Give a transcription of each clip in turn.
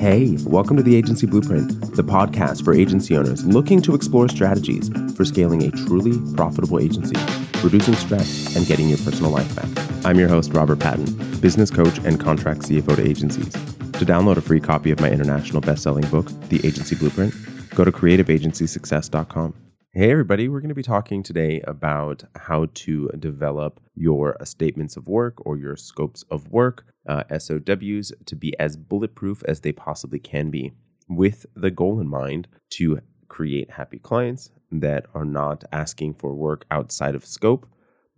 Hey, welcome to the Agency Blueprint, the podcast for agency owners looking to explore strategies for scaling a truly profitable agency, reducing stress, and getting your personal life back. I'm your host, Robert Patton, business coach and contract CFO to agencies. To download a free copy of my international best-selling book, The Agency Blueprint, go to creativeagencysuccess.com. Hey, everybody, we're going to be talking today about how to develop your statements of work or your scopes of work, uh, SOWs, to be as bulletproof as they possibly can be, with the goal in mind to create happy clients that are not asking for work outside of scope,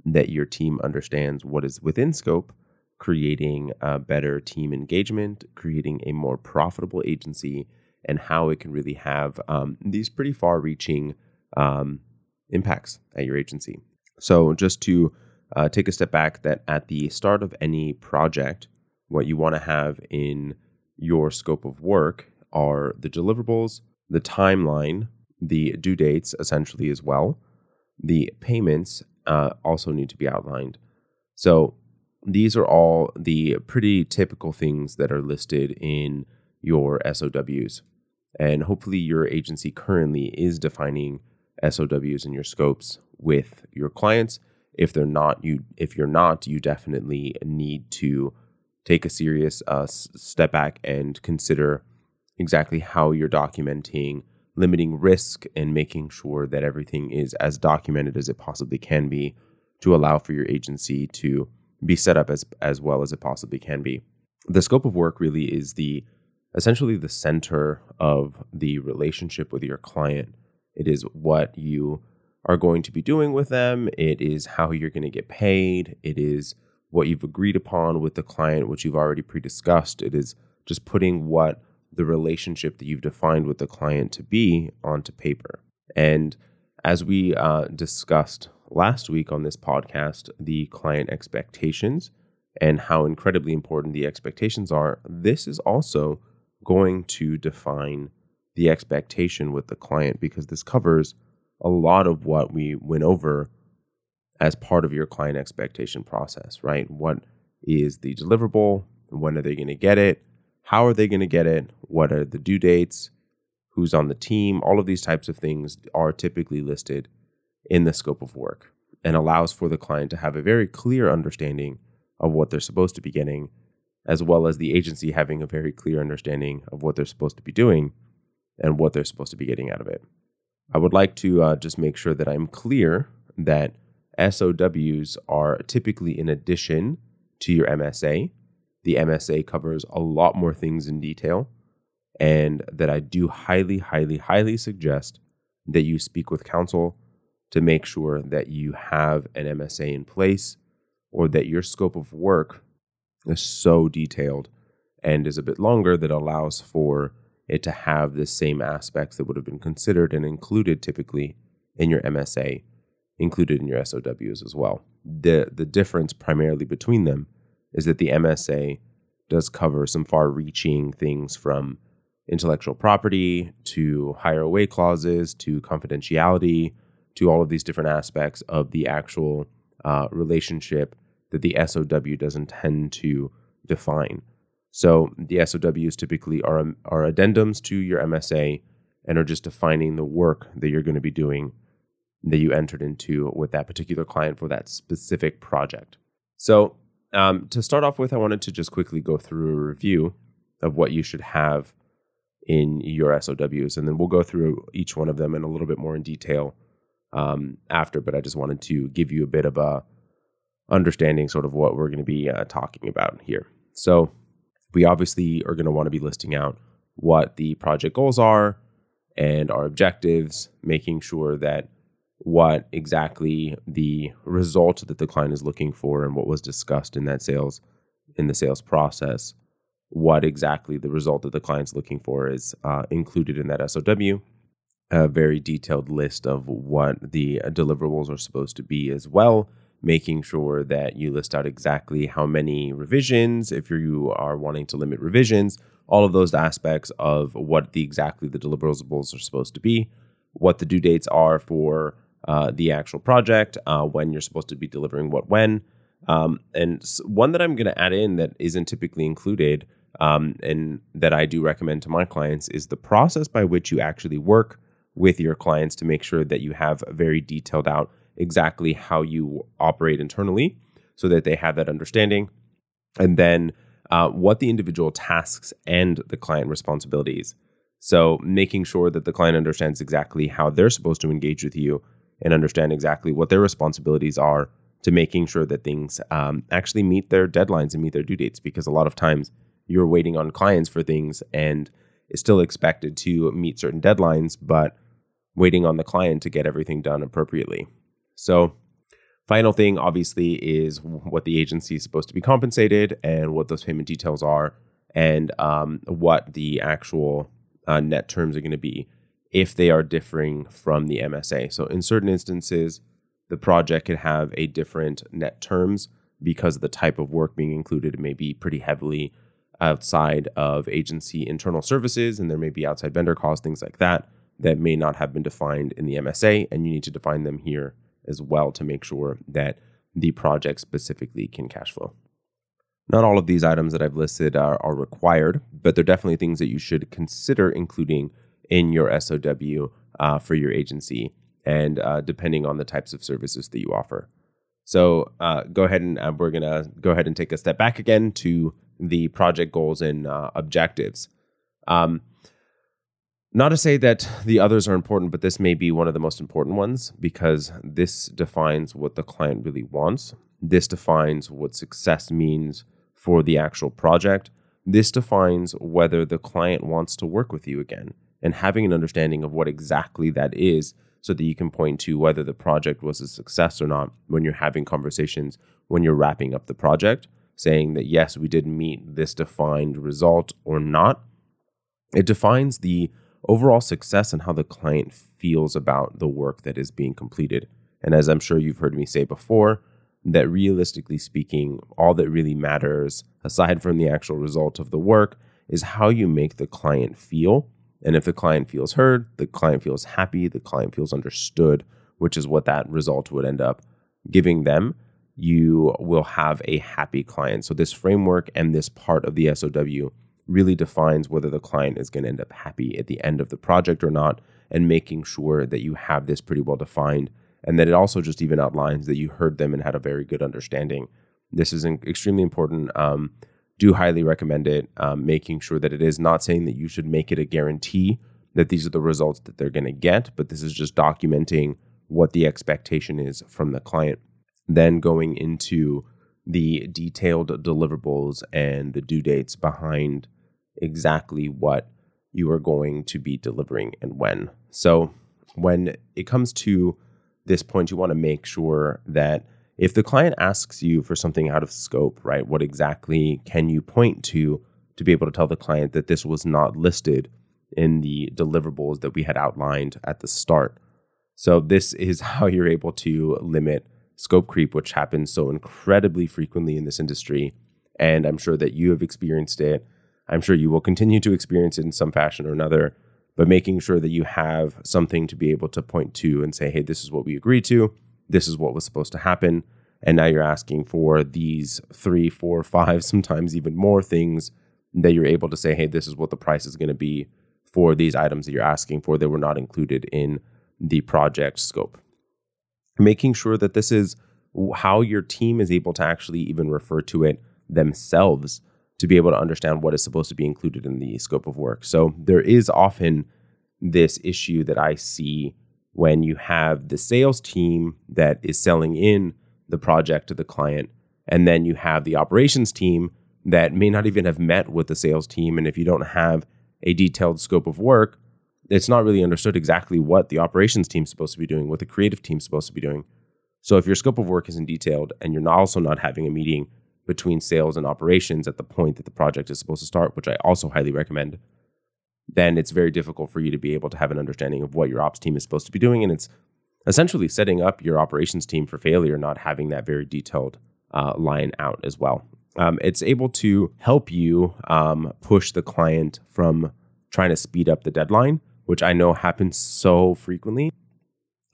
that your team understands what is within scope, creating a better team engagement, creating a more profitable agency, and how it can really have um, these pretty far reaching um, impacts at your agency. So, just to uh, take a step back, that at the start of any project, what you want to have in your scope of work are the deliverables, the timeline, the due dates, essentially, as well. The payments uh, also need to be outlined. So, these are all the pretty typical things that are listed in your SOWs. And hopefully, your agency currently is defining SOWs and your scopes with your clients. If they're not, you if you're not, you definitely need to take a serious uh, step back and consider exactly how you're documenting, limiting risk, and making sure that everything is as documented as it possibly can be to allow for your agency to be set up as as well as it possibly can be. The scope of work really is the essentially the center of the relationship with your client it is what you are going to be doing with them. It is how you're going to get paid. It is what you've agreed upon with the client, which you've already pre discussed. It is just putting what the relationship that you've defined with the client to be onto paper. And as we uh, discussed last week on this podcast, the client expectations and how incredibly important the expectations are, this is also going to define the expectation with the client because this covers a lot of what we went over as part of your client expectation process, right? What is the deliverable? When are they going to get it? How are they going to get it? What are the due dates? Who's on the team? All of these types of things are typically listed in the scope of work and allows for the client to have a very clear understanding of what they're supposed to be getting, as well as the agency having a very clear understanding of what they're supposed to be doing and what they're supposed to be getting out of it. I would like to uh, just make sure that I'm clear that SOWs are typically in addition to your MSA. The MSA covers a lot more things in detail, and that I do highly, highly, highly suggest that you speak with counsel to make sure that you have an MSA in place or that your scope of work is so detailed and is a bit longer that allows for it to have the same aspects that would have been considered and included typically in your MSA, included in your SOWs as well. The the difference primarily between them is that the MSA does cover some far-reaching things from intellectual property to hire away clauses to confidentiality to all of these different aspects of the actual uh, relationship that the SOW doesn't tend to define. So the SOWs typically are, are addendums to your MSA and are just defining the work that you're going to be doing that you entered into with that particular client for that specific project. So, um, to start off with, I wanted to just quickly go through a review of what you should have in your SOWs, and then we'll go through each one of them in a little bit more in detail um, after. But I just wanted to give you a bit of a understanding, sort of what we're going to be uh, talking about here. So, we obviously are going to want to be listing out what the project goals are and our objectives, making sure that what exactly the result that the client is looking for and what was discussed in that sales in the sales process, what exactly the result that the client's looking for is uh, included in that SOW. A very detailed list of what the deliverables are supposed to be as well making sure that you list out exactly how many revisions, if you are wanting to limit revisions, all of those aspects of what the exactly the deliverables are supposed to be, what the due dates are for uh, the actual project, uh, when you're supposed to be delivering what when. Um, and one that I'm going to add in that isn't typically included um, and that I do recommend to my clients is the process by which you actually work with your clients to make sure that you have a very detailed out exactly how you operate internally so that they have that understanding. And then uh, what the individual tasks and the client responsibilities. So, making sure that the client understands exactly how they're supposed to engage with you and understand exactly what their responsibilities are to making sure that things um, actually meet their deadlines and meet their due dates. Because a lot of times you're waiting on clients for things and is still expected to meet certain deadlines, but waiting on the client to get everything done appropriately. So, final thing obviously is what the agency is supposed to be compensated and what those payment details are, and um, what the actual uh, net terms are going to be if they are differing from the MSA. So, in certain instances, the project could have a different net terms because of the type of work being included. It may be pretty heavily outside of agency internal services, and there may be outside vendor costs, things like that, that may not have been defined in the MSA, and you need to define them here as well to make sure that the project specifically can cash flow. Not all of these items that I've listed are, are required, but they're definitely things that you should consider including in your SOW uh, for your agency, and uh, depending on the types of services that you offer. So uh, go ahead and uh, we're gonna go ahead and take a step back again to the project goals and uh, objectives. Um, not to say that the others are important, but this may be one of the most important ones because this defines what the client really wants. This defines what success means for the actual project. This defines whether the client wants to work with you again and having an understanding of what exactly that is so that you can point to whether the project was a success or not when you're having conversations when you're wrapping up the project saying that yes, we did meet this defined result or not. It defines the overall success and how the client feels about the work that is being completed. And as I'm sure you've heard me say before, that realistically speaking, all that really matters, aside from the actual result of the work, is how you make the client feel. And if the client feels heard, the client feels happy, the client feels understood, which is what that result would end up giving them, you will have a happy client. So, this framework and this part of the SOW really defines whether the client is going to end up happy at the end of the project or not, and making sure that you have this pretty well defined. And that it also just even outlines that you heard them and had a very good understanding. This is extremely important. Um, do highly recommend it. Um, making sure that it is not saying that you should make it a guarantee that these are the results that they're going to get, but this is just documenting what the expectation is from the client then going into the detailed deliverables and the due dates behind exactly what you are going to be delivering and when. So, when it comes to this point, you want to make sure that if the client asks you for something out of scope, right, what exactly can you point to to be able to tell the client that this was not listed in the deliverables that we had outlined at the start? So, this is how you're able to limit scope creep, which happens so incredibly frequently in this industry. And I'm sure that you have experienced it. I'm sure you will continue to experience it in some fashion or another, but making sure that you have something to be able to point to and say, hey, this is what we agreed to. This is what was supposed to happen. And now you're asking for these three, four, five, sometimes even more things that you're able to say, hey, this is what the price is going to be for these items that you're asking for that were not included in the project scope making sure that this is how your team is able to actually even refer to it themselves to be able to understand what is supposed to be included in the scope of work. So there is often this issue that I see when you have the sales team that is selling in the project to the client, and then you have the operations team that may not even have met with the sales team. And if you don't have a detailed scope of work, it's not really understood exactly what the operations team is supposed to be doing, what the creative team is supposed to be doing. So if your scope of work isn't detailed and you're also not having a meeting between sales and operations at the point that the project is supposed to start, which I also highly recommend, then it's very difficult for you to be able to have an understanding of what your ops team is supposed to be doing. And it's essentially setting up your operations team for failure, not having that very detailed uh, line out as well. Um, it's able to help you um, push the client from trying to speed up the deadline which I know happens so frequently,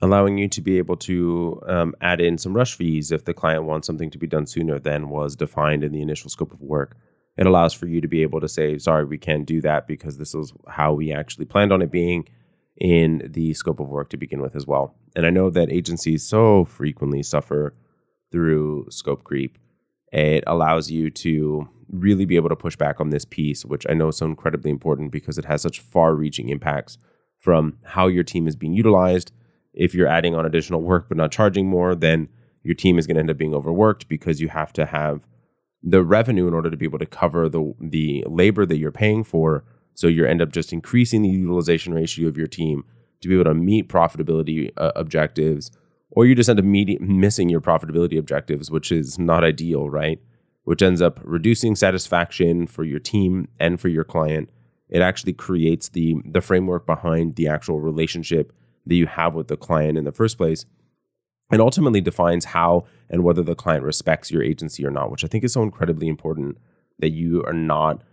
allowing you to be able to um, add in some rush fees if the client wants something to be done sooner than was defined in the initial scope of work. it allows for you to be able to say, sorry, we can't do that because this is how we actually planned on it being in the scope of work to begin with as well. And I know that agencies so frequently suffer through scope creep. It allows you to really be able to push back on this piece, which I know is so incredibly important because it has such far reaching impacts from how your team is being utilized. If you're adding on additional work but not charging more, then your team is going to end up being overworked because you have to have the revenue in order to be able to cover the the labor that you're paying for. So you end up just increasing the utilization ratio of your team to be able to meet profitability uh, objectives, or you just end up missing your profitability objectives, which is not ideal, right? Which ends up reducing satisfaction for your team and for your client. It actually creates the the framework behind the actual relationship that you have with the client in the first place and ultimately defines how and whether the client respects your agency or not, which I think is so incredibly important that you are not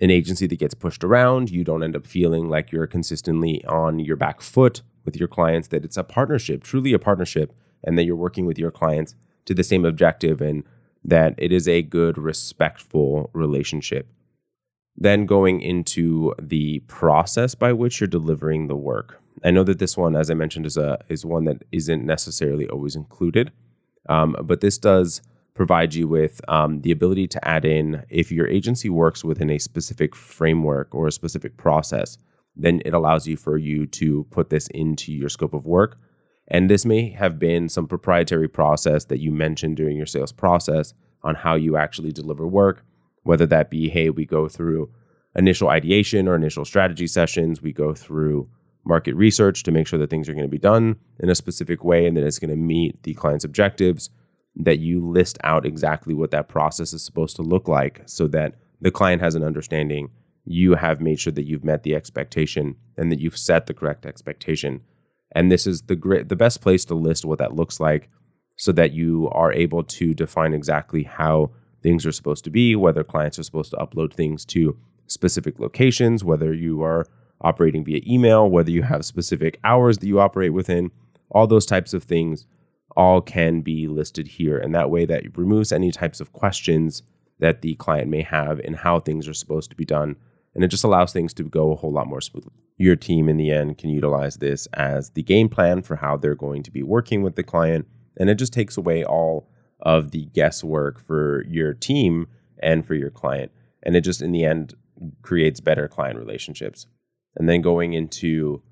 an agency that gets pushed around. You don't end up feeling like you're consistently on your back foot with your clients, that it's a partnership, truly a partnership, and that you're working with your clients to the same objective and that it is a good, respectful relationship. Then going into the process by which you're delivering the work. I know that this one, as I mentioned, is a is one that isn't necessarily always included, um, but this does provide you with um, the ability to add in if your agency works within a specific framework or a specific process, then it allows you for you to put this into your scope of work. And this may have been some proprietary process that you mentioned during your sales process on how you actually deliver work, whether that be, hey, we go through initial ideation or initial strategy sessions, we go through market research to make sure that things are going to be done in a specific way and that it's going to meet the client's objectives, that you list out exactly what that process is supposed to look like so that the client has an understanding. You have made sure that you've met the expectation and that you've set the correct expectation. And this is the great the best place to list what that looks like so that you are able to define exactly how things are supposed to be, whether clients are supposed to upload things to specific locations, whether you are operating via email, whether you have specific hours that you operate within, all those types of things all can be listed here. And that way that removes any types of questions that the client may have in how things are supposed to be done. And it just allows things to go a whole lot more smoothly. Your team in the end can utilize this as the game plan for how they're going to be working with the client. And it just takes away all of the guesswork for your team and for your client. And it just in the end creates better client relationships and then going into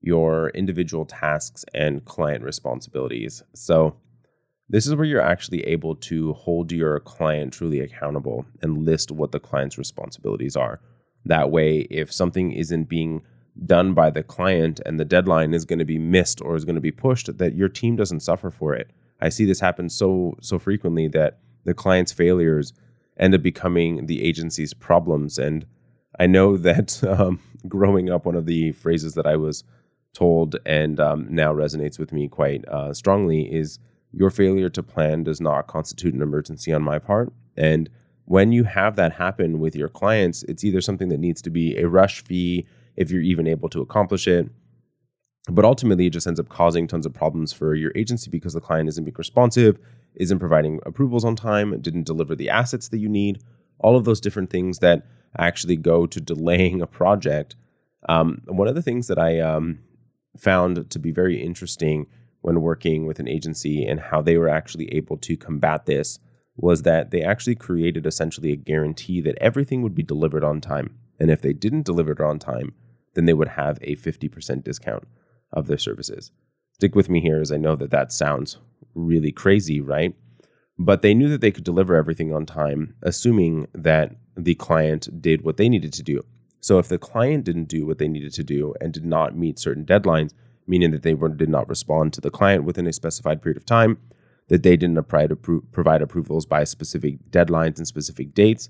your individual tasks and client responsibilities. So, this is where you're actually able to hold your client truly accountable and list what the client's responsibilities are. That way, if something isn't being done by the client and the deadline is going to be missed or is going to be pushed, that your team doesn't suffer for it. I see this happen so so frequently that the client's failures end up becoming the agency's problems and I know that um, growing up, one of the phrases that I was told and um, now resonates with me quite uh, strongly is your failure to plan does not constitute an emergency on my part. And when you have that happen with your clients, it's either something that needs to be a rush fee if you're even able to accomplish it. But ultimately, it just ends up causing tons of problems for your agency because the client isn't being responsive, isn't providing approvals on time, didn't deliver the assets that you need, all of those different things that actually go to delaying a project. Um, one of the things that I um, found to be very interesting when working with an agency and how they were actually able to combat this was that they actually created essentially a guarantee that everything would be delivered on time. And if they didn't deliver it on time, then they would have a 50% discount of their services. Stick with me here as I know that that sounds really crazy, right? But they knew that they could deliver everything on time, assuming that the client did what they needed to do. So if the client didn't do what they needed to do and did not meet certain deadlines, meaning that they were, did not respond to the client within a specified period of time, that they didn't appro- provide approvals by specific deadlines and specific dates,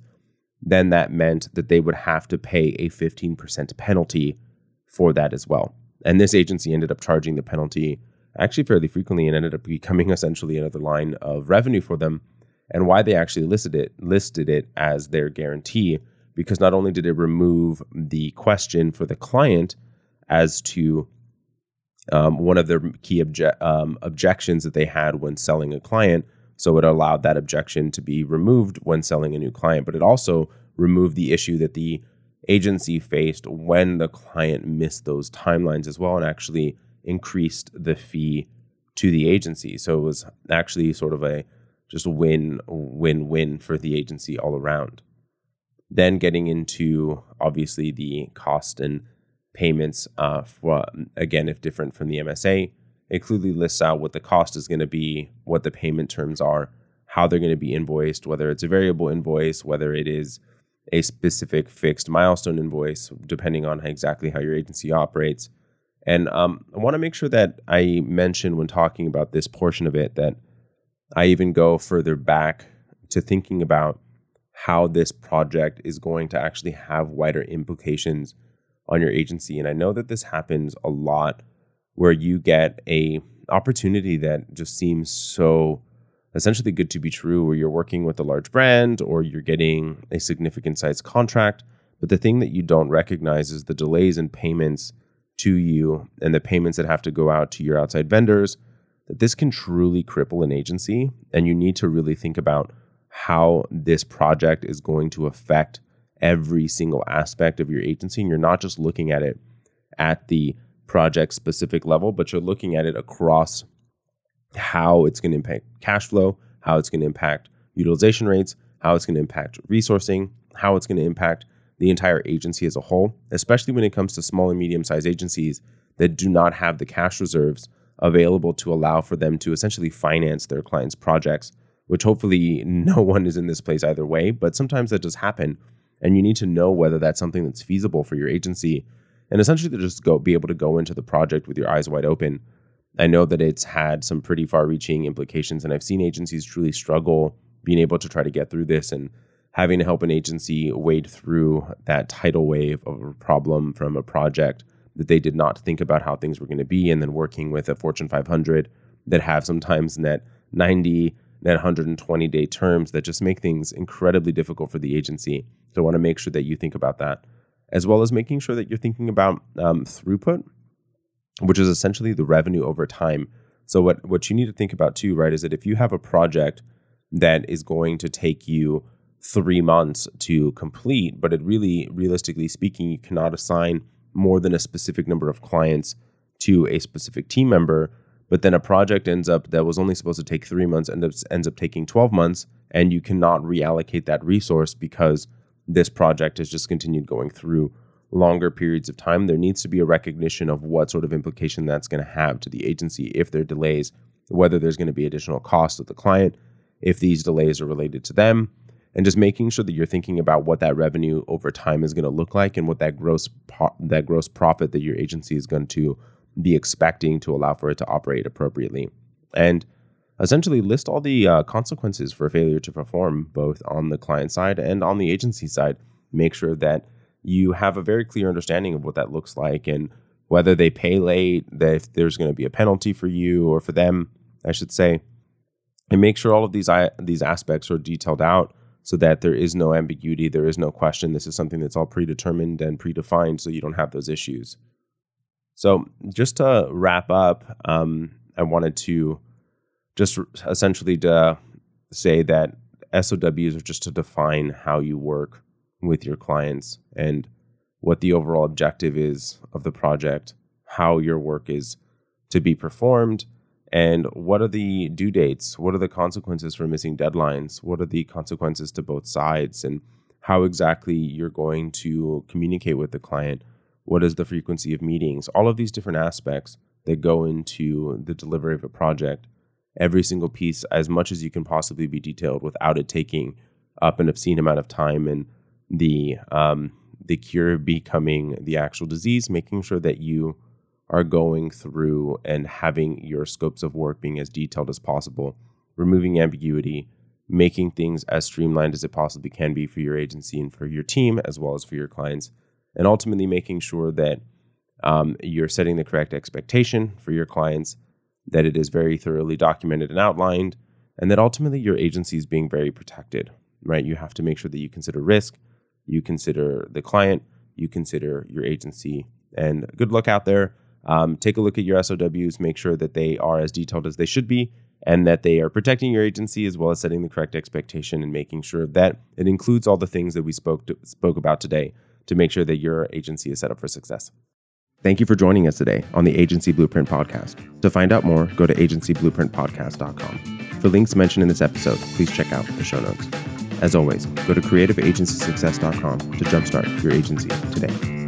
then that meant that they would have to pay a 15% penalty for that as well. And this agency ended up charging the penalty actually fairly frequently and ended up becoming essentially another line of revenue for them and why they actually listed it listed it as their guarantee because not only did it remove the question for the client as to um, one of their key obje- um, objections that they had when selling a client, so it allowed that objection to be removed when selling a new client, but it also removed the issue that the agency faced when the client missed those timelines as well and actually increased the fee to the agency. So it was actually sort of a just win win win for the agency all around. Then getting into obviously the cost and payments uh, for again if different from the MSA, it clearly lists out what the cost is going to be, what the payment terms are, how they're going to be invoiced, whether it's a variable invoice, whether it is a specific fixed milestone invoice, depending on exactly how your agency operates. And um, I want to make sure that I mention when talking about this portion of it that I even go further back to thinking about how this project is going to actually have wider implications on your agency. And I know that this happens a lot where you get a opportunity that just seems so essentially good to be true where you're working with a large brand or you're getting a significant size contract but the thing that you don't recognize is the delays in payments to you and the payments that have to go out to your outside vendors that this can truly cripple an agency and you need to really think about how this project is going to affect every single aspect of your agency and you're not just looking at it at the project specific level but you're looking at it across how it's going to impact cash flow how it's going to impact utilization rates how it's going to impact resourcing how it's going to impact the entire agency as a whole especially when it comes to small and medium sized agencies that do not have the cash reserves available to allow for them to essentially finance their clients' projects, which hopefully no one is in this place either way, but sometimes that does happen. And you need to know whether that's something that's feasible for your agency and essentially to just go be able to go into the project with your eyes wide open. I know that it's had some pretty far reaching implications, and I've seen agencies truly struggle being able to try to get through this and having to help an agency wade through that tidal wave of a problem from a project that they did not think about how things were going to be, and then working with a Fortune 500 that have sometimes net 90, net 120 day terms that just make things incredibly difficult for the agency. So I want to make sure that you think about that, as well as making sure that you're thinking about um, throughput, which is essentially the revenue over time. So what what you need to think about too, right, is that if you have a project that is going to take you three months to complete, but it really, realistically speaking, you cannot assign more than a specific number of clients to a specific team member but then a project ends up that was only supposed to take three months ends up, ends up taking 12 months and you cannot reallocate that resource because this project has just continued going through longer periods of time. There needs to be a recognition of what sort of implication that's going to have to the agency if there are delays whether there's going to be additional cost to the client if these delays are related to them and just making sure that you're thinking about what that revenue over time is going to look like and what that gross po- that gross profit that your agency is going to be expecting to allow for it to operate appropriately and essentially list all the uh, consequences for failure to perform both on the client side and on the agency side make sure that you have a very clear understanding of what that looks like and whether they pay late that if there's going to be a penalty for you or for them i should say and make sure all of these these aspects are detailed out so that there is no ambiguity, there is no question. This is something that's all predetermined and predefined, so you don't have those issues. So, just to wrap up, um, I wanted to just essentially to say that SOWs are just to define how you work with your clients and what the overall objective is of the project, how your work is to be performed, and what are the due dates? What are the consequences for missing deadlines? What are the consequences to both sides? And how exactly you're going to communicate with the client? What is the frequency of meetings? All of these different aspects that go into the delivery of a project. Every single piece, as much as you can possibly be detailed without it taking up an obscene amount of time and the um, the cure becoming the actual disease, making sure that you are going through and having your scopes of work being as detailed as possible, removing ambiguity, making things as streamlined as it possibly can be for your agency and for your team, as well as for your clients, and ultimately making sure that um, you're setting the correct expectation for your clients, that it is very thoroughly documented and outlined, and that ultimately your agency is being very protected, right? You have to make sure that you consider risk, you consider the client, you consider your agency, and good luck out there. Um, take a look at your SOWs, make sure that they are as detailed as they should be, and that they are protecting your agency as well as setting the correct expectation and making sure that it includes all the things that we spoke to, spoke about today to make sure that your agency is set up for success. Thank you for joining us today on the Agency Blueprint Podcast. To find out more, go to agencyblueprintpodcast.com. For links mentioned in this episode, please check out the show notes. As always, go to creativeagencysuccess.com to jumpstart your agency today.